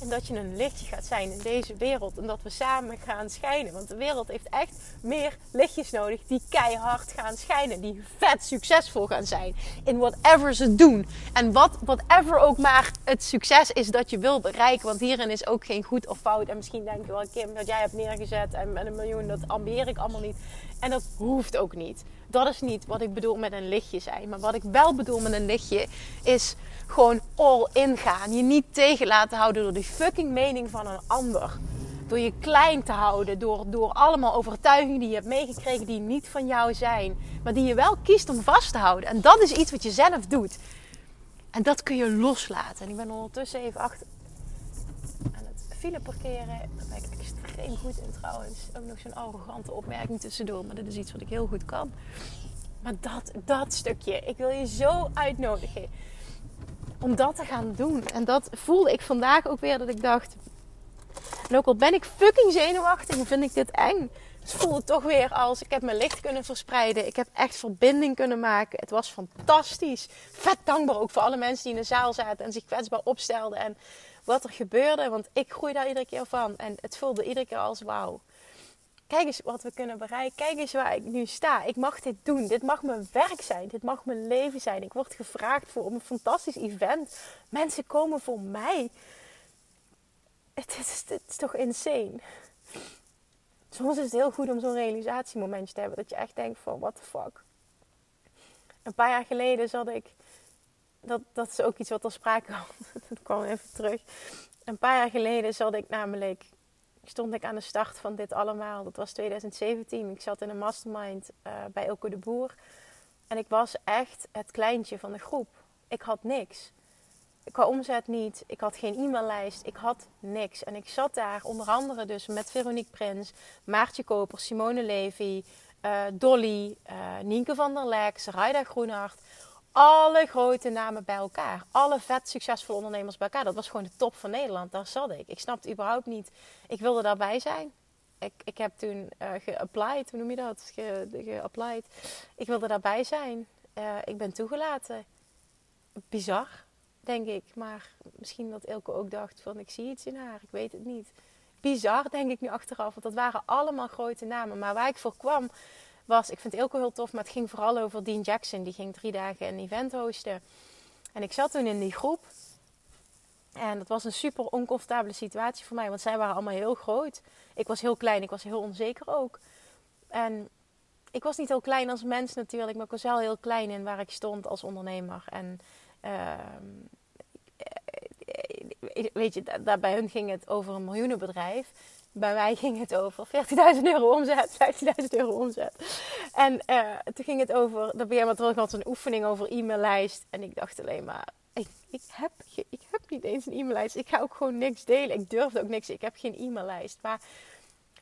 En dat je een lichtje gaat zijn in deze wereld. En dat we samen gaan schijnen. Want de wereld heeft echt meer lichtjes nodig die keihard gaan schijnen. Die vet succesvol gaan zijn. In whatever ze doen. En wat, whatever ook maar het succes is dat je wil bereiken. Want hierin is ook geen goed of fout. En misschien denk je wel, Kim, dat jij hebt neergezet. En met een miljoen, dat ambieer ik allemaal niet. En dat hoeft ook niet. Dat is niet wat ik bedoel met een lichtje zijn. Maar wat ik wel bedoel met een lichtje is gewoon all in gaan. Je niet tegen laten houden door die fucking mening van een ander. Door je klein te houden, door, door allemaal overtuigingen die je hebt meegekregen die niet van jou zijn. Maar die je wel kiest om vast te houden. En dat is iets wat je zelf doet. En dat kun je loslaten. En ik ben ondertussen even achter file parkeren. Daar ben ik extreem goed in trouwens. Ook nog zo'n arrogante opmerking tussendoor. Maar dit is iets wat ik heel goed kan. Maar dat, dat stukje, ik wil je zo uitnodigen om dat te gaan doen. En dat voelde ik vandaag ook weer dat ik dacht. En ook al ben ik fucking zenuwachtig en vind ik dit eng. Het voelde toch weer als ik heb mijn licht kunnen verspreiden. Ik heb echt verbinding kunnen maken. Het was fantastisch. Vet dankbaar ook voor alle mensen die in de zaal zaten en zich kwetsbaar opstelden. En wat er gebeurde, want ik groei daar iedere keer van. En het voelde iedere keer als wauw. Kijk eens wat we kunnen bereiken. Kijk eens waar ik nu sta. Ik mag dit doen. Dit mag mijn werk zijn. Dit mag mijn leven zijn. Ik word gevraagd voor een fantastisch event. Mensen komen voor mij. Het is, het is toch insane. Soms is het heel goed om zo'n realisatiemomentje te hebben. Dat je echt denkt van, what the fuck. Een paar jaar geleden zat ik... Dat, dat is ook iets wat al sprake <laughs> kwam. dat kwam even terug. Een paar jaar geleden zat ik namelijk stond ik aan de start van dit allemaal. Dat was 2017. Ik zat in een mastermind uh, bij Elke de Boer. En ik was echt het kleintje van de groep. Ik had niks. Qua omzet niet. Ik had geen e-maillijst. Ik had niks. En ik zat daar onder andere dus met Veronique Prins, Maartje Koper, Simone Levy, uh, Dolly, uh, Nienke van der Lex, Raida Groenhart alle grote namen bij elkaar. Alle vet succesvolle ondernemers bij elkaar. Dat was gewoon de top van Nederland. Daar zat ik. Ik snapte überhaupt niet. Ik wilde daarbij zijn. Ik, ik heb toen uh, geapplied. Hoe noem je dat? Geapplied. ik wilde daarbij zijn. Uh, ik ben toegelaten. Bizar, denk ik. Maar misschien dat Elke ook dacht van ik zie iets in haar. Ik weet het niet. Bizar, denk ik nu achteraf. Want dat waren allemaal grote namen. Maar waar ik voor kwam was, ik vind het heel tof, maar het ging vooral over Dean Jackson. Die ging drie dagen een event hosten. En ik zat toen in die groep. En dat was een super oncomfortabele situatie voor mij, want zij waren allemaal heel groot. Ik was heel klein, ik was heel onzeker ook. En ik was niet heel klein als mens natuurlijk, maar ik was wel heel klein in waar ik stond als ondernemer. En uh, weet je, daar bij hun ging het over een miljoenenbedrijf. Bij mij ging het over 14.000 euro omzet, 15.000 euro omzet. En uh, toen ging het over, ben je maar terug had een oefening over e-maillijst. En ik dacht alleen maar, ik, ik, heb, ik heb niet eens een e-maillijst. Ik ga ook gewoon niks delen. Ik durfde ook niks. Ik heb geen e-maillijst. Maar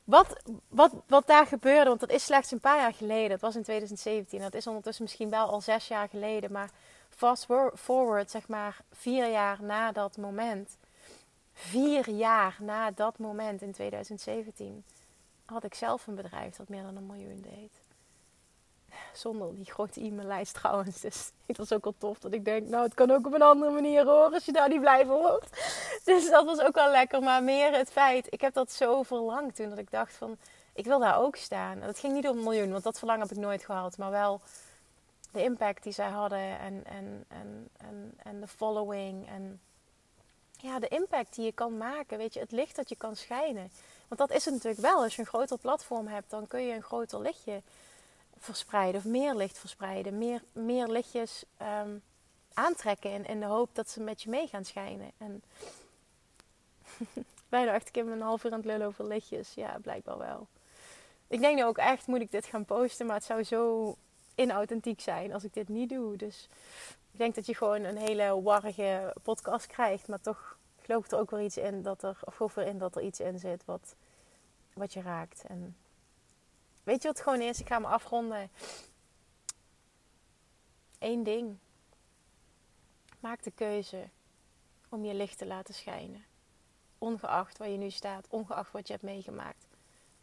wat, wat, wat daar gebeurde, want dat is slechts een paar jaar geleden. Dat was in 2017. Dat is ondertussen misschien wel al zes jaar geleden. Maar fast forward, zeg maar vier jaar na dat moment vier jaar na dat moment in 2017 had ik zelf een bedrijf dat meer dan een miljoen deed. Zonder die grote e-maillijst trouwens. Dus het was ook wel tof dat ik denk, nou het kan ook op een andere manier hoor als je daar niet blij van wordt. Dus dat was ook wel lekker. Maar meer het feit, ik heb dat zo verlangd toen dat ik dacht van, ik wil daar ook staan. En dat ging niet om een miljoen, want dat verlangen heb ik nooit gehad. Maar wel de impact die zij hadden en, en, en, en, en de following en ja, de impact die je kan maken. Weet je, het licht dat je kan schijnen. Want dat is het natuurlijk wel. Als je een groter platform hebt, dan kun je een groter lichtje verspreiden. Of meer licht verspreiden. Meer, meer lichtjes um, aantrekken in, in de hoop dat ze met je mee gaan schijnen. En <laughs> bijna acht keer een half uur aan het lullen over lichtjes. Ja, blijkbaar wel. Ik denk nu ook echt, moet ik dit gaan posten? Maar het zou zo inauthentiek zijn als ik dit niet doe. Dus ik denk dat je gewoon een hele warrige podcast krijgt. Maar toch geloof ik er ook wel iets in dat er, of geloof erin dat er iets in zit wat, wat je raakt. En weet je wat het gewoon is? Ik ga me afronden. Eén ding. Maak de keuze om je licht te laten schijnen. Ongeacht waar je nu staat, ongeacht wat je hebt meegemaakt,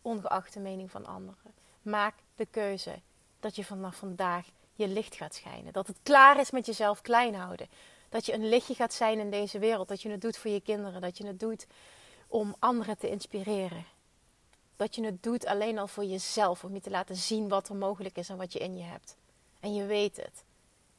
ongeacht de mening van anderen. Maak de keuze dat je vanaf vandaag je licht gaat schijnen. Dat het klaar is met jezelf klein houden. Dat je een lichtje gaat zijn in deze wereld. Dat je het doet voor je kinderen. Dat je het doet om anderen te inspireren. Dat je het doet alleen al voor jezelf. Om je te laten zien wat er mogelijk is en wat je in je hebt. En je weet het.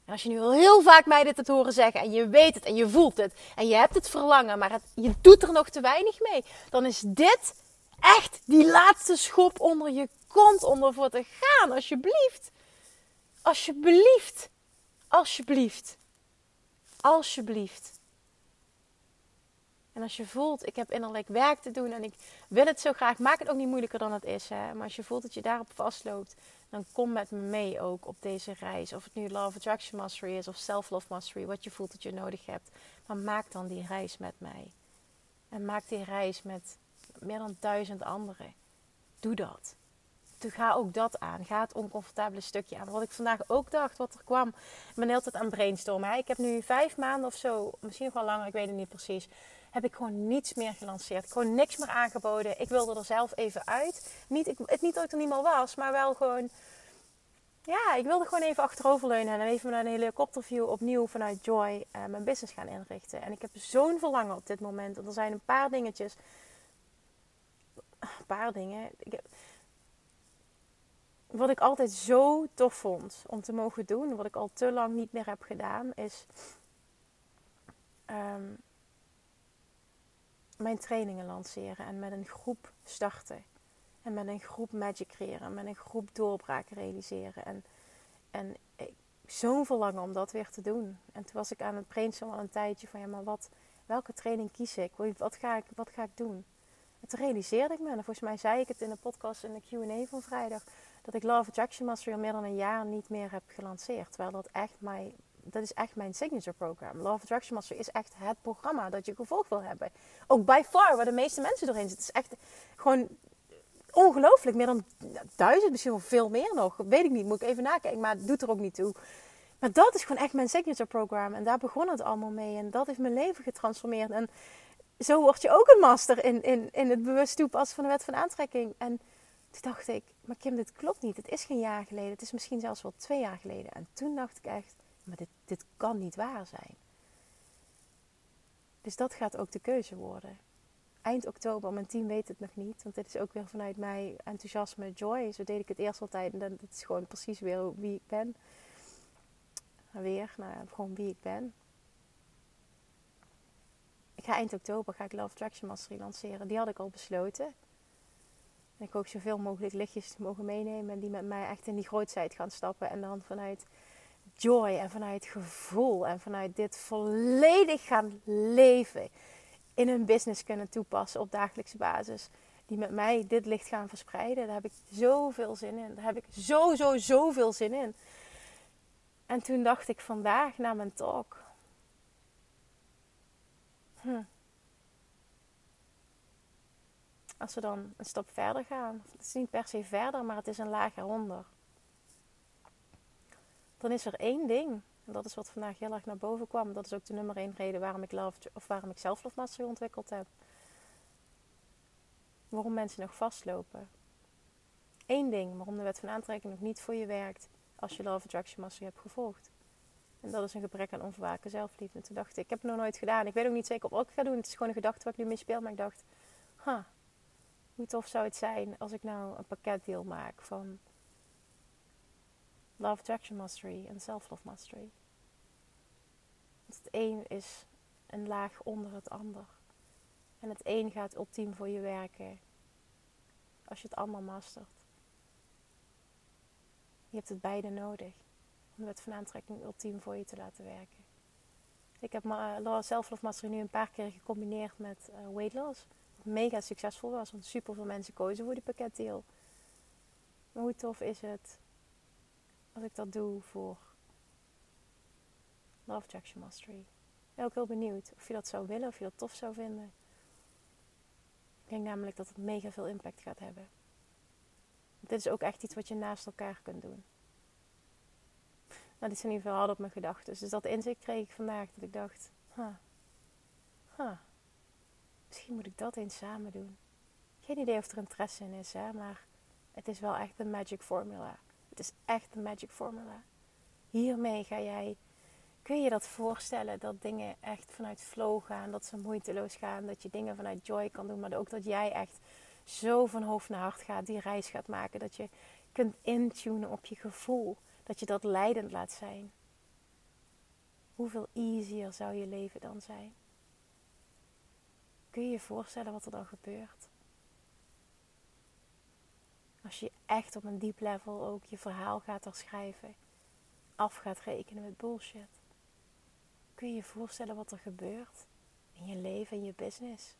En als je nu al heel vaak mij dit te horen zeggen. En je weet het en je voelt het. En je hebt het verlangen. Maar je doet er nog te weinig mee. Dan is dit echt die laatste schop onder je kont onder voor te gaan. Alsjeblieft. Alsjeblieft. Alsjeblieft. Alsjeblieft. En als je voelt, ik heb innerlijk werk te doen en ik wil het zo graag, maak het ook niet moeilijker dan het is. Hè? Maar als je voelt dat je daarop vastloopt, dan kom met me mee ook op deze reis. Of het nu Love Attraction Mastery is of Self-Love Mastery, wat je voelt dat je nodig hebt. Maar maak dan die reis met mij. En maak die reis met meer dan duizend anderen. Doe dat. Ga ook dat aan. Ga het oncomfortabele stukje aan. Wat ik vandaag ook dacht, wat er kwam. Ik ben heel tijd aan brainstormen. Ik heb nu vijf maanden of zo, misschien nog wel langer, ik weet het niet precies. Heb ik gewoon niets meer gelanceerd. Gewoon niks meer aangeboden. Ik wilde er zelf even uit. Niet, ik, het niet dat ik er niet meer was, maar wel gewoon ja, ik wilde gewoon even achteroverleunen en even een helikopterview opnieuw vanuit Joy uh, mijn business gaan inrichten. En ik heb zo'n verlangen op dit moment. er zijn een paar dingetjes. Een paar dingen. Ik wat ik altijd zo tof vond om te mogen doen, wat ik al te lang niet meer heb gedaan, is ehm, mijn trainingen lanceren en met een groep starten. En met een groep magic creëren. Met een groep doorbraken realiseren. En, en zo'n verlangen om dat weer te doen. En toen was ik aan het brainstormen al een tijdje van ja, maar wat, welke training kies ik? Wat ga ik, wat ga ik doen? En toen realiseerde ik me, en volgens mij zei ik het in de podcast in de QA van vrijdag, dat ik Love Attraction Mastery al meer dan een jaar niet meer heb gelanceerd. Terwijl dat echt mijn, dat is echt mijn signature program. Love Attraction Mastery is echt het programma dat je gevolgd wil hebben. Ook by far, waar de meeste mensen doorheen zitten. Het is echt gewoon ongelooflijk. Meer dan duizend, misschien wel veel meer nog. Weet ik niet, moet ik even nakijken. Maar het doet er ook niet toe. Maar dat is gewoon echt mijn signature program. En daar begon het allemaal mee. En dat heeft mijn leven getransformeerd. En zo word je ook een master in, in, in het bewust toepassen van de wet van aantrekking. En toen dacht ik, maar Kim, dit klopt niet. Het is geen jaar geleden. Het is misschien zelfs wel twee jaar geleden. En toen dacht ik echt, maar dit, dit kan niet waar zijn. Dus dat gaat ook de keuze worden eind oktober. Mijn team weet het nog niet. Want dit is ook weer vanuit mij enthousiasme, joy. Zo deed ik het eerst altijd. En dat is gewoon precies weer wie ik ben. Weer, nou, gewoon wie ik ben. Ik ga eind oktober ga ik Love Traction Mastery lanceren. Die had ik al besloten. Ik hoop zoveel mogelijk lichtjes mogen meenemen. En die met mij echt in die grootheid gaan stappen. En dan vanuit joy en vanuit gevoel. En vanuit dit volledig gaan leven in hun business kunnen toepassen op dagelijkse basis. Die met mij dit licht gaan verspreiden. Daar heb ik zoveel zin in. Daar heb ik zo, zo, zoveel zin in. En toen dacht ik vandaag na mijn talk. Hm. Als we dan een stap verder gaan. Het is niet per se verder, maar het is een laag eronder. Dan is er één ding en dat is wat vandaag heel erg naar boven kwam. Dat is ook de nummer één reden waarom ik, love, of waarom ik ontwikkeld heb. Waarom mensen nog vastlopen. Eén ding waarom de wet van aantrekking nog niet voor je werkt als je Love Attraction Mastery hebt gevolgd. En dat is een gebrek aan onverwaken zelfliefde. En toen dacht ik, ik heb het nog nooit gedaan. Ik weet ook niet zeker of ik het ga doen. Het is gewoon een gedachte waar ik nu mee. Maar ik dacht, ha, hoe tof zou het zijn als ik nou een pakketdeal maak van Love Attraction Mastery en Self-Love Mastery. Want het een is een laag onder het ander. En het een gaat ultiem voor je werken als je het allemaal mastert. Je hebt het beide nodig om de wet van aantrekking ultiem voor je te laten werken. Ik heb uh, Self-Love Mastery nu een paar keer gecombineerd met uh, weight loss. Mega succesvol was, want super veel mensen kozen voor die pakketdeal. Maar hoe tof is het als ik dat doe voor Love Attraction Mastery. Ik ben ook heel benieuwd of je dat zou willen, of je dat tof zou vinden. Ik denk namelijk dat het mega veel impact gaat hebben. Dit is ook echt iets wat je naast elkaar kunt doen. Nou, dit is in ieder geval hard op mijn gedachten. Dus dat inzicht kreeg ik vandaag dat ik dacht, ha, huh, misschien moet ik dat eens samen doen. Geen idee of er interesse in is, hè, maar het is wel echt een magic formula. Het is echt een magic formula. Hiermee ga jij, kun je je dat voorstellen dat dingen echt vanuit flow gaan, dat ze moeiteloos gaan, dat je dingen vanuit joy kan doen, maar ook dat jij echt zo van hoofd naar hart gaat, die reis gaat maken, dat je kunt intunen op je gevoel, dat je dat leidend laat zijn. Hoeveel easier zou je leven dan zijn? Kun je je voorstellen wat er dan gebeurt? Als je echt op een diep level ook je verhaal gaat herschrijven, af gaat rekenen met bullshit. Kun je je voorstellen wat er gebeurt in je leven, in je business?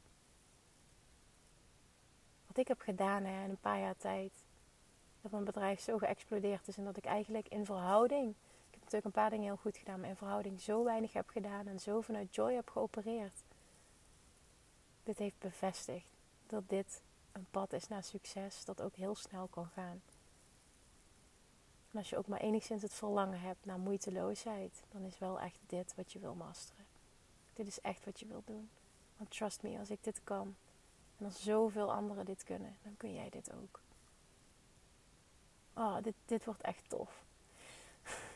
Wat ik heb gedaan hè, in een paar jaar tijd, dat mijn bedrijf zo geëxplodeerd is en dat ik eigenlijk in verhouding, ik heb natuurlijk een paar dingen heel goed gedaan, maar in verhouding zo weinig heb gedaan en zo vanuit joy heb geopereerd. Dit heeft bevestigd dat dit een pad is naar succes dat ook heel snel kan gaan. En als je ook maar enigszins het verlangen hebt naar moeiteloosheid, dan is wel echt dit wat je wil masteren. Dit is echt wat je wil doen. Want trust me, als ik dit kan en als zoveel anderen dit kunnen, dan kun jij dit ook. Oh, dit, dit wordt echt tof.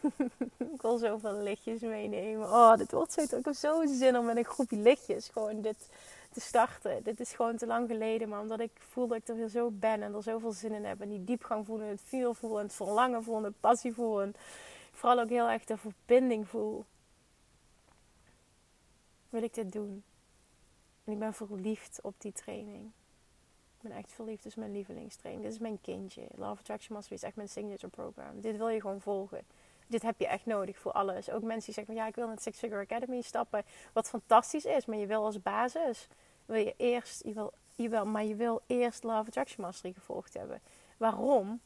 <laughs> ik wil zoveel lichtjes meenemen. Oh, dit wordt zo Ik heb zo zin om met een groepje lichtjes gewoon dit te starten. Dit is gewoon te lang geleden, maar omdat ik voel dat ik er zo ben en er zoveel zin in heb. En die diepgang voelen, het vuur voelen, het verlangen voelen, de passie voelen. Vooral ook heel erg de verbinding voel. Wil ik dit doen? En ik ben verliefd op die training. Ik ben echt verliefd, dus mijn lievelingstraining. Dit is mijn kindje. Love Attraction Mastery is echt mijn signature program. Dit wil je gewoon volgen. Dit heb je echt nodig voor alles. Ook mensen die zeggen ja, ik wil naar het Six Figure Academy stappen. Wat fantastisch is, maar je wil als basis wil je eerst, je wil, je wil, maar je wil eerst Love Attraction Mastery gevolgd hebben. Waarom?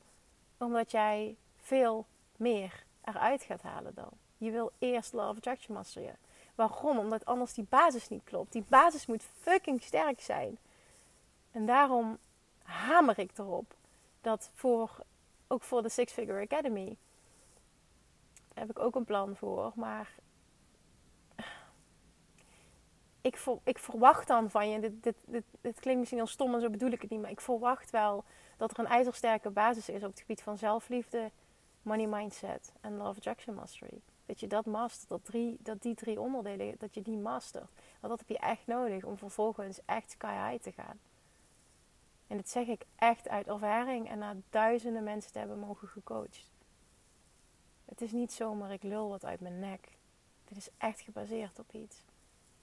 Omdat jij veel meer eruit gaat halen dan. Je wil eerst Love Attraction Mastery. Waarom? Omdat anders die basis niet klopt. Die basis moet fucking sterk zijn. En daarom hamer ik erop dat voor, ook voor de Six Figure Academy, heb ik ook een plan voor. Maar ik, ik verwacht dan van je, dit, dit, dit, dit, klinkt misschien heel stom en zo bedoel ik het niet, maar ik verwacht wel dat er een ijzersterke basis is op het gebied van zelfliefde, money mindset en love attraction mastery. Dat je dat mastert, dat, drie, dat die drie onderdelen, dat je die mastert. Want dat heb je echt nodig om vervolgens echt sky high te gaan. En dat zeg ik echt uit ervaring en na duizenden mensen te hebben mogen gecoacht. Het is niet zomaar ik lul wat uit mijn nek. Dit is echt gebaseerd op iets.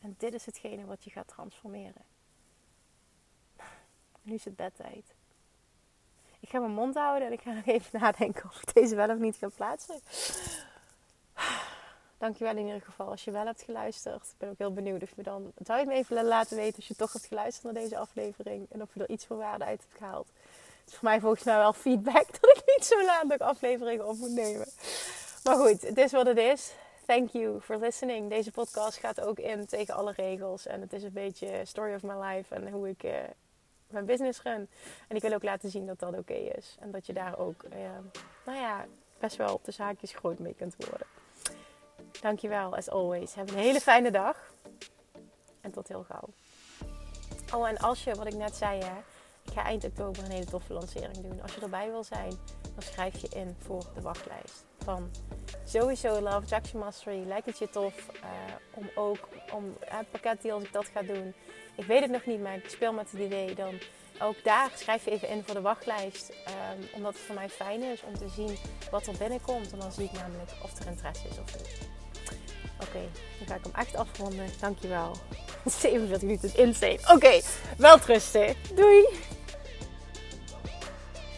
En dit is hetgene wat je gaat transformeren. <laughs> Nu is het bedtijd. Ik ga mijn mond houden en ik ga nog even nadenken of ik deze wel of niet ga plaatsen. <sighs> Dankjewel in ieder geval als je wel hebt geluisterd. Ik ben ook heel benieuwd of je dan... Zou je me even laten weten als je toch hebt geluisterd naar deze aflevering. En of je er iets van waarde uit hebt gehaald. Het is voor mij volgens mij wel feedback <laughs> dat ik niet zo laat ook afleveringen op moet nemen. Maar goed, het is wat het is. Thank you for listening. Deze podcast gaat ook in tegen alle regels. En het is een beetje story of my life en hoe ik uh, mijn business run. En ik wil ook laten zien dat dat oké is. En dat je daar ook, uh, nou ja, best wel op de zaakjes groot mee kunt worden. Dankjewel, as always. Heb een hele fijne dag. En tot heel gauw. Oh, en als je, wat ik net zei, hè, ik ga eind oktober een hele toffe lancering doen. Als je erbij wil zijn, dan schrijf je in voor de wachtlijst. Van sowieso Love Attraction Mastery. Lijkt het je tof uh, om ook om het als ik dat ga doen. Ik weet het nog niet, maar ik speel met het idee. Dan ook daar schrijf je even in voor de wachtlijst. Um, omdat het voor mij fijn is om te zien wat er binnenkomt. En dan zie ik namelijk of er interesse is of niet. Oké, dan ga ik hem echt afronden. Dankjewel. <laughs> 47 minuten insane. Oké, okay, wel trusten. Doei!